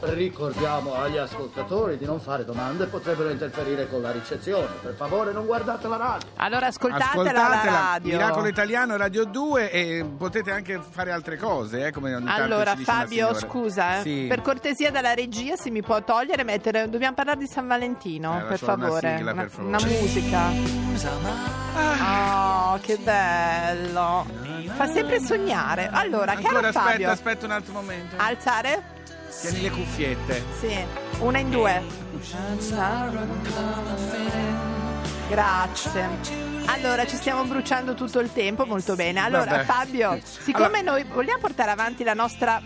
Ricordiamo agli ascoltatori di non fare domande, potrebbero interferire con la ricezione. Per favore non guardate la radio. Allora ascoltatela, la radio. Miracolo Italiano Radio 2 e potete anche fare altre cose, eh, come ogni tanto Allora una Fabio, scusa, eh, Sì. per cortesia dalla regia se mi può togliere e mettere dobbiamo parlare di San Valentino, Eh, per lasciamo una favore. sigla, una, per favore. una musica. Oh, che bello. Fa sempre sognare. Allora, Ancora caro aspetta, Fabio, aspetta un altro momento. alzare? Tieni le cuffiette. Sì, una in due. Grazie. Allora, ci stiamo bruciando tutto il tempo, molto bene. Allora, Vabbè. Fabio, siccome noi vogliamo portare avanti la nostra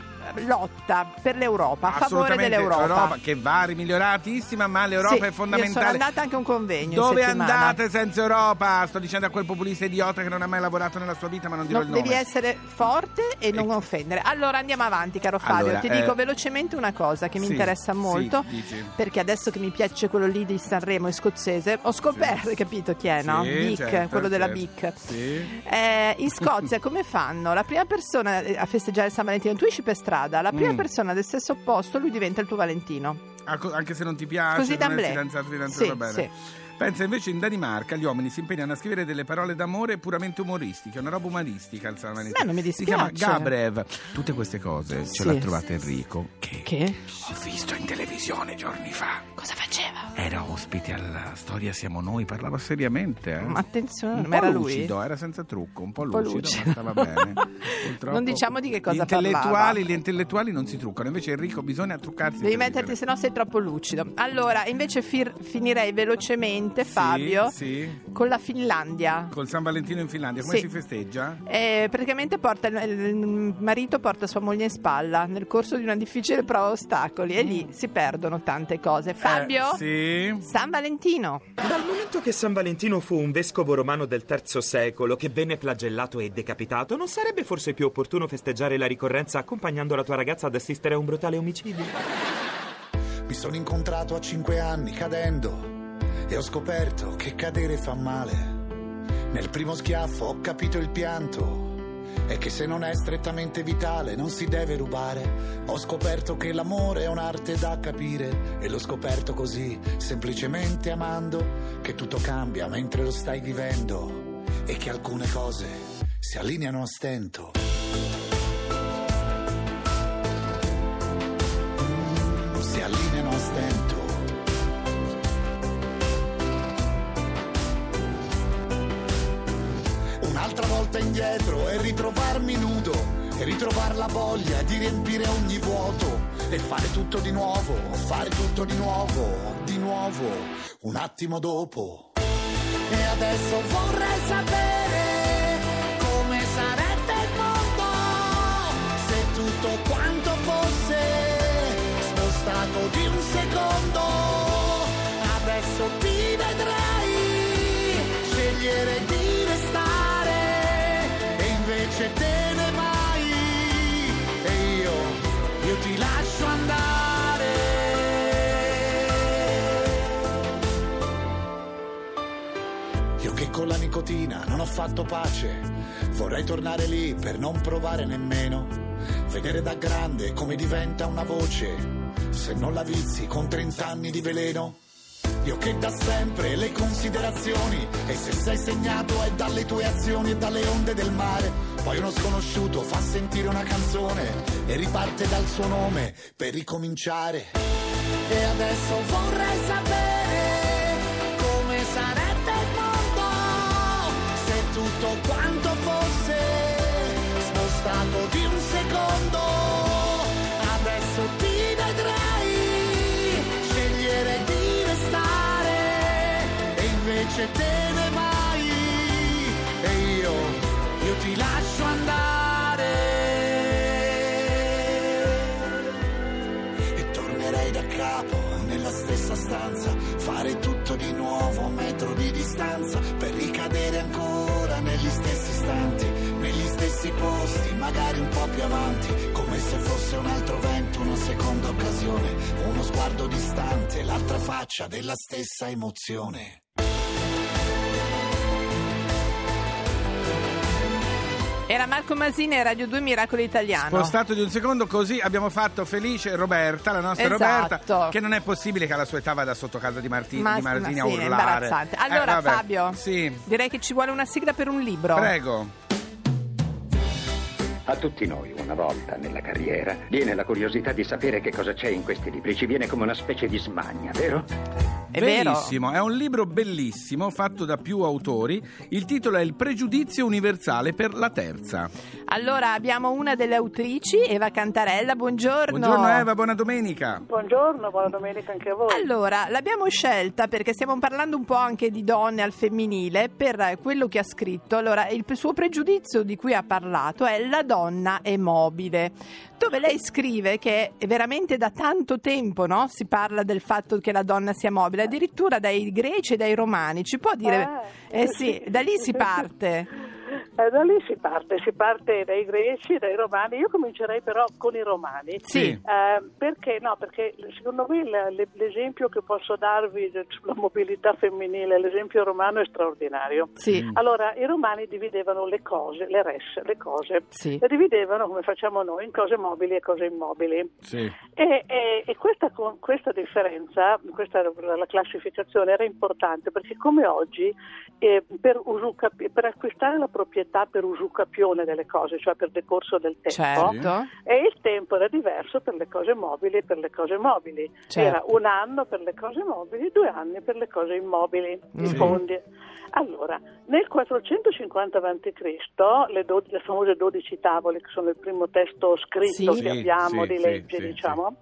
lotta per l'Europa, a favore dell'Europa. Europa che va rimiglioratissima, ma l'Europa Sì, è Io sono fondamentale. andata anche a un convegno. Dove andate senza Europa? Sto dicendo a quel populista idiota che non ha mai lavorato nella sua vita, ma non dirò No, il nome. devi essere forte e non Ecco. offendere. Allora andiamo avanti, caro Fabio. Allora, Ti eh, dico velocemente una cosa che mi sì, interessa sì, molto. dici. perché adesso che mi piace quello lì di Sanremo e scozzese, ho scoperto, capito chi è, no? Sì, Bic, certo, quello della certo. Bic. Sì. Eh, in Scozia come fanno? La prima persona a festeggiare San Valentino, tu esci per strada, la prima Mm. persona del sesso opposto, lui diventa il tuo Valentino. Anche se non ti piace, Così non è d'amblè. fidanzato, fidanzato, Sì, bene. sì. Pensa invece in Danimarca gli uomini si impegnano a scrivere delle parole d'amore puramente umoristiche, una roba umanistica Valentino. Beh, non mi Si chiama dispiace. Gabrev. Tutte queste cose ce Sì. l'ha trovata Enrico che, Che? ho visto in televisione giorni fa. Cosa faceva? Era ospite alla storia Siamo Noi, parlava seriamente. Eh? Ma attenzione, po' era lui? lucido, era senza trucco, un po' Un po' lucido, lucido. ma stava bene. Purtroppo, Non diciamo di che cosa gli intellettuali, parlava. Gli intellettuali non si truccano, invece Enrico bisogna truccarsi. Devi metterti, se no sei troppo lucido. Allora, invece fir- finirei velocemente, Sì, Fabio, Sì, con la Finlandia. Col San Valentino in Finlandia, come Sì. si festeggia? Eh, praticamente porta, il, il marito porta sua moglie in spalla nel corso di una difficile prova a ostacoli e lì si perdono tante cose. Fabio? Eh, sì. San Valentino. Dal momento che San Valentino fu un vescovo romano del III secolo che venne flagellato e decapitato, non sarebbe forse più opportuno festeggiare la ricorrenza accompagnando la tua ragazza ad assistere a un brutale omicidio? Mi sono incontrato a cinque anni cadendo e ho scoperto che cadere fa male. Nel primo schiaffo ho capito il pianto e che se non è strettamente vitale non si deve rubare. Ho scoperto che l'amore è un'arte da capire e l'ho scoperto così, semplicemente amando, che tutto cambia mentre lo stai vivendo e che alcune cose si allineano a stento. Un'altra volta indietro e ritrovarmi nudo e ritrovare la voglia di riempire ogni vuoto e fare tutto di nuovo, fare tutto di nuovo, di nuovo, un attimo dopo. E adesso vorrei sapere nicotina non ho fatto pace, vorrei tornare lì per non provare nemmeno, vedere da grande come diventa una voce, se non la vizi con 30 anni di veleno. Io che da sempre le considerazioni e se sei segnato è dalle tue azioni e dalle onde del mare. Poi uno sconosciuto fa sentire una canzone e riparte dal suo nome per ricominciare. E adesso vorrei sapere invece te ne vai e io, io ti lascio andare e tornerei da capo nella stessa stanza, fare tutto di nuovo a metro di distanza per ricadere ancora negli stessi istanti, negli stessi posti, magari un po' più avanti, come se fosse un altro vento, una seconda occasione, uno sguardo distante, l'altra faccia della stessa emozione. Era Marco Masini e Radio 2 Miracolo Italiano. Spostato di un secondo, così abbiamo fatto Felice Roberta, la nostra Esatto. Roberta, che non è possibile che alla sua età vada sotto casa di, Marti- Ma- di Marzini ma a sì, è urlare. imbarazzante. Eh, Allora, vabbè. Fabio, Sì, direi che ci vuole una sigla per un libro. prego. A tutti noi, una volta nella carriera, viene la curiosità di sapere che cosa c'è in questi libri. Ci viene come una specie di smania, vero? È vero? Bellissimo, è un libro bellissimo fatto da più autori. Il titolo è Il pregiudizio universale per la terza. Allora, abbiamo una delle autrici, Eva Cantarella. Buongiorno. Buongiorno Eva, buona domenica. Buongiorno, buona domenica anche a voi. Allora, l'abbiamo scelta perché stiamo parlando un po' anche di donne al femminile per quello che ha scritto. Allora, il suo pregiudizio di cui ha parlato è La donna è mobile, dove lei scrive che veramente da tanto tempo no? si parla del fatto che la donna sia mobile, addirittura dai greci e dai romani. Ci può dire? Eh, Eh sì, da lì si parte. Eh, da lì si parte, si parte dai greci, dai romani. Io comincerei però con i romani. Sì. Eh, perché? No, perché secondo me l'esempio che posso darvi sulla mobilità femminile, l'esempio romano è straordinario. Sì. Allora, i romani dividevano le cose, le res, le cose, Sì. le dividevano come facciamo noi in cose mobili e cose immobili. Sì. E, e- e questa, questa differenza, questa la classificazione era importante perché come oggi eh, per, per acquistare la proprietà per usucapione delle cose, cioè per decorso del tempo, Certo. e il tempo era diverso per le cose mobili e per le cose mobili. Certo. Era un anno per le cose mobili, due anni per le cose immobili, i Sì. fondi. Allora, nel 450 a.C., le, do- le famose 12 tavole, che sono il primo testo scritto Sì. che abbiamo Sì, di sì, legge, sì, diciamo,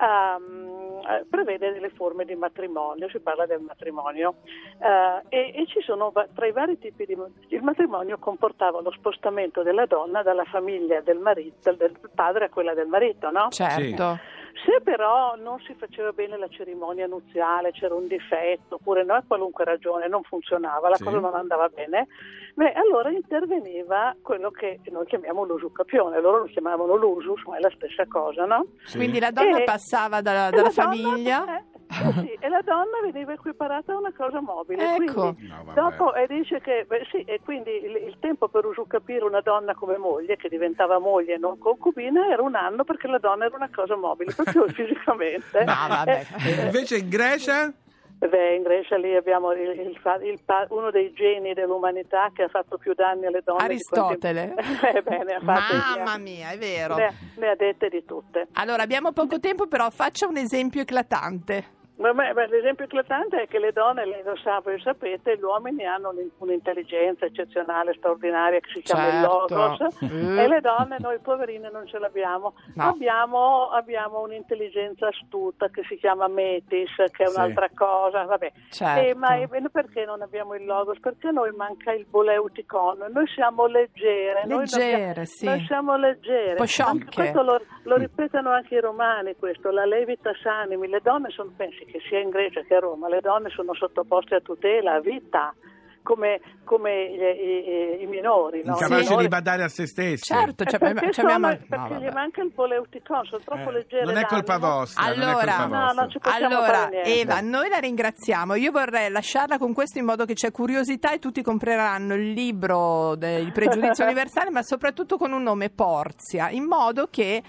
ehm, eh, prevede delle forme di matrimonio, si parla del matrimonio eh, e, e ci sono va- tra i vari tipi di il matrimonio comportava lo spostamento della donna dalla famiglia del marito, del padre a quella del marito, no? Certo. Se però non si faceva bene la cerimonia nuziale, c'era un difetto, oppure no, a qualunque ragione non funzionava, la Sì. cosa non andava bene, beh, allora interveniva quello che noi chiamiamo l'usucapione, loro lo chiamavano l'usus, ma è la stessa cosa, no? Sì. Quindi la donna E- passava dalla, dalla la donna- famiglia. eh, eh sì, e la donna veniva equiparata a una cosa mobile. Ecco. Quindi, No, dopo e dice che beh, sì, e quindi il, il tempo per usucapire una donna come moglie, che diventava moglie e non concubina, era un anno perché la donna era una cosa mobile, proprio fisicamente. No, vabbè. Eh, Invece in Grecia? Beh, in Grecia lì abbiamo il- il fa- il pa- uno dei geni dell'umanità che ha fatto più danni alle donne. di quanti- Aristotele. Eh, beh, Mamma mia, è vero. Ne, ne ha dette di tutte. Allora, abbiamo poco tempo, però faccia un esempio eclatante. Ma- ma- ma l'esempio eclatante è che le donne, lei lo sa, voi sapete, gli uomini hanno un- un'intelligenza eccezionale, straordinaria, che si chiama il Certo. logos, Mm. e le donne, noi poverine, non ce l'abbiamo. No. Abbiamo, abbiamo un'intelligenza astuta che si chiama metis, che è Sì. un'altra cosa, vabbè. Certo. Eh, ma eh, perché non abbiamo il logos? Perché noi manca il boleuticon, noi siamo leggere. noi Leggere, abbiamo- sì. Noi siamo leggere. Questo lo, lo ripetono anche i romani, questo, la levitas animi. Le donne sono, pensi che sia in Grecia che a Roma, le donne sono sottoposte a tutela, a vita, come, come gli- i, i- i minori. No? Incapaci I minori- di badare a se stessi. Certo, Eh, cioè, perché ci abbiamo- sono- no, perché vabbè. gli manca il boleuticon, sono troppo Eh, leggere. non è colpa d'animo. vostra. non è Allora- colpa No, vostra. non ci Allora. Eva, noi la ringraziamo. Io vorrei lasciarla con questo in modo che c'è curiosità e tutti compreranno il libro del pregiudizio universale, ma soprattutto con un nome Porzia, in modo che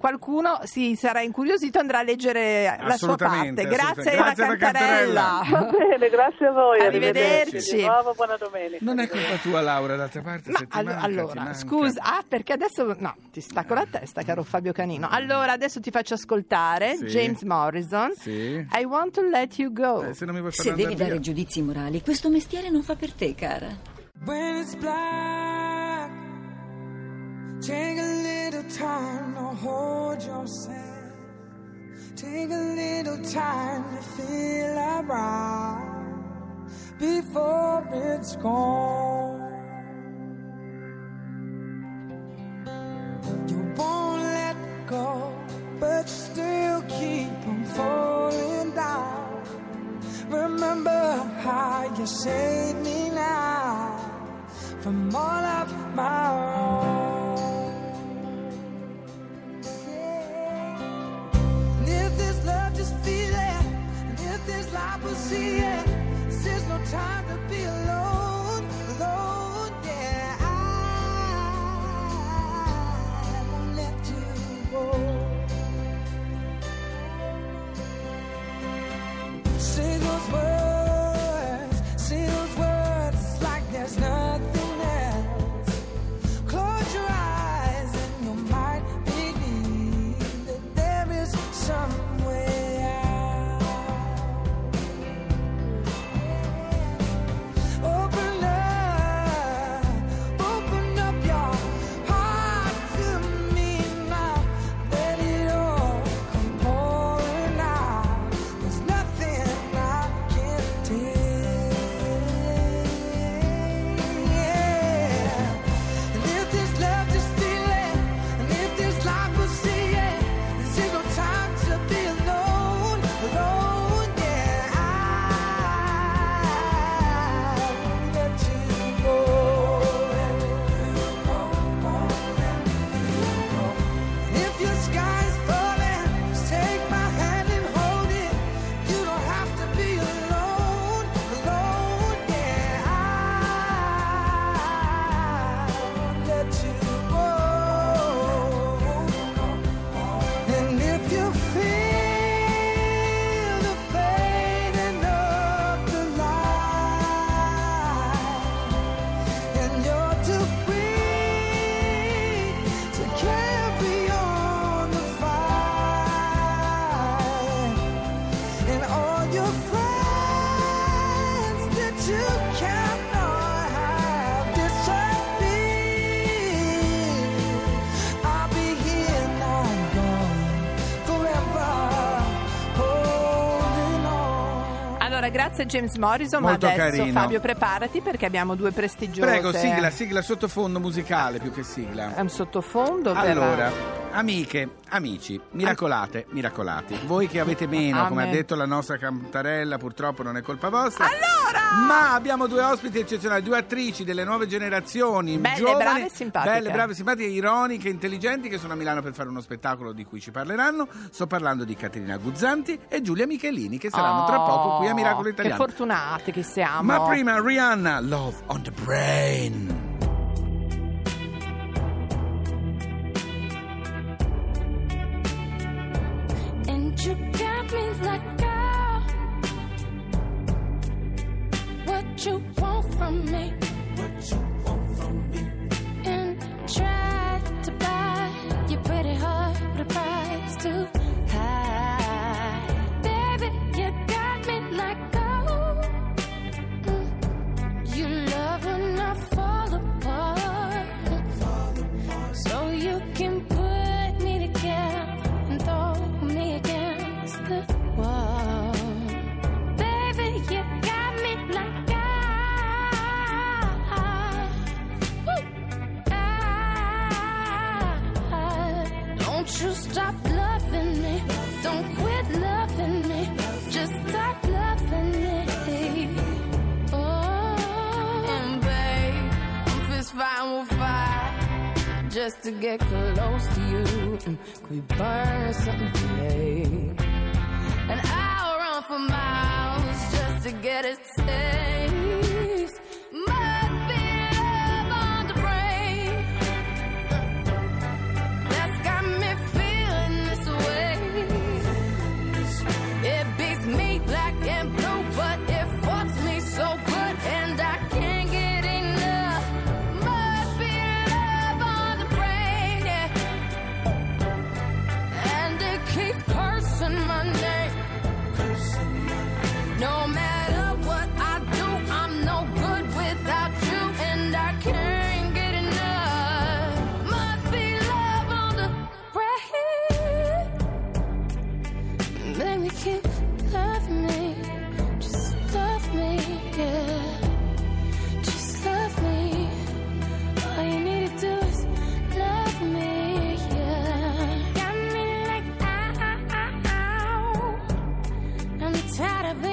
qualcuno si sarà incuriosito andrà a leggere la sua parte. Grazie, Grazie, Eva Cantarella. Va bene, grazie a voi. Arrivederci. Di nuovo, buona domenica. Non è colpa tua, Laura, d'altra parte. Ma se ti allo- manca, ti allora, manca. scusa, ah, perché adesso no, ti stacco la testa, caro Fabio Canino. Allora, adesso ti faccio ascoltare Sì. James Morrison. Sì. I want to let you go. Eh, se Se devi dare via. giudizi morali, questo mestiere non fa per te, cara. When it's black, take a little time to hold yourself. Take a little time to feel around before it's gone. You won't let go, but still keep on falling down. Remember how you saved see it, there's no time to be grazie James Morrison, Molto ma adesso carino. Fabio preparati perché abbiamo due prestigiose. Prego, sigla, sigla sottofondo musicale più che sigla. È un sottofondo Allora, amiche, amici, miracolate, miracolati. Voi che avete meno, come ha detto la nostra cantarella, purtroppo non è colpa vostra. Allora! Ma abbiamo due ospiti eccezionali, due attrici delle nuove generazioni, Belle, giovani, brave e simpatiche. Belle, brave, simpatiche, ironiche, intelligenti che sono a Milano per fare uno spettacolo di cui ci parleranno. Sto parlando di Caterina Guzzanti e Giulia Michelini che saranno tra Oh, poco qui a Miracolo Che Italiano. fortunate che siamo. Ma prima Rihanna, Love on the Brain. You got me like, what you want from me? What you want from me? Just to get close to you. Mm, Could we burn something today? And I'll run for miles just to get a taste. Tired of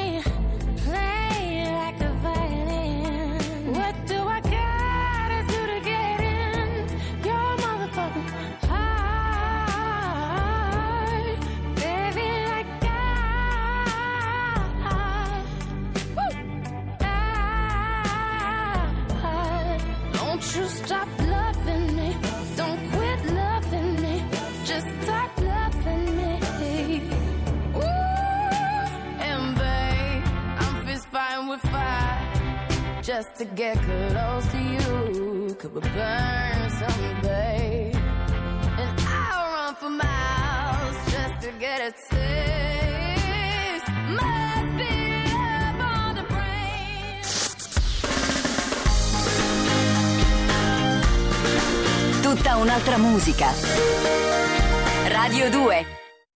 just to get close to you. Could we burn babe? And I'll run for miles just to get a taste. Must be love on the brain. Tutta un'altra musica. Radio 2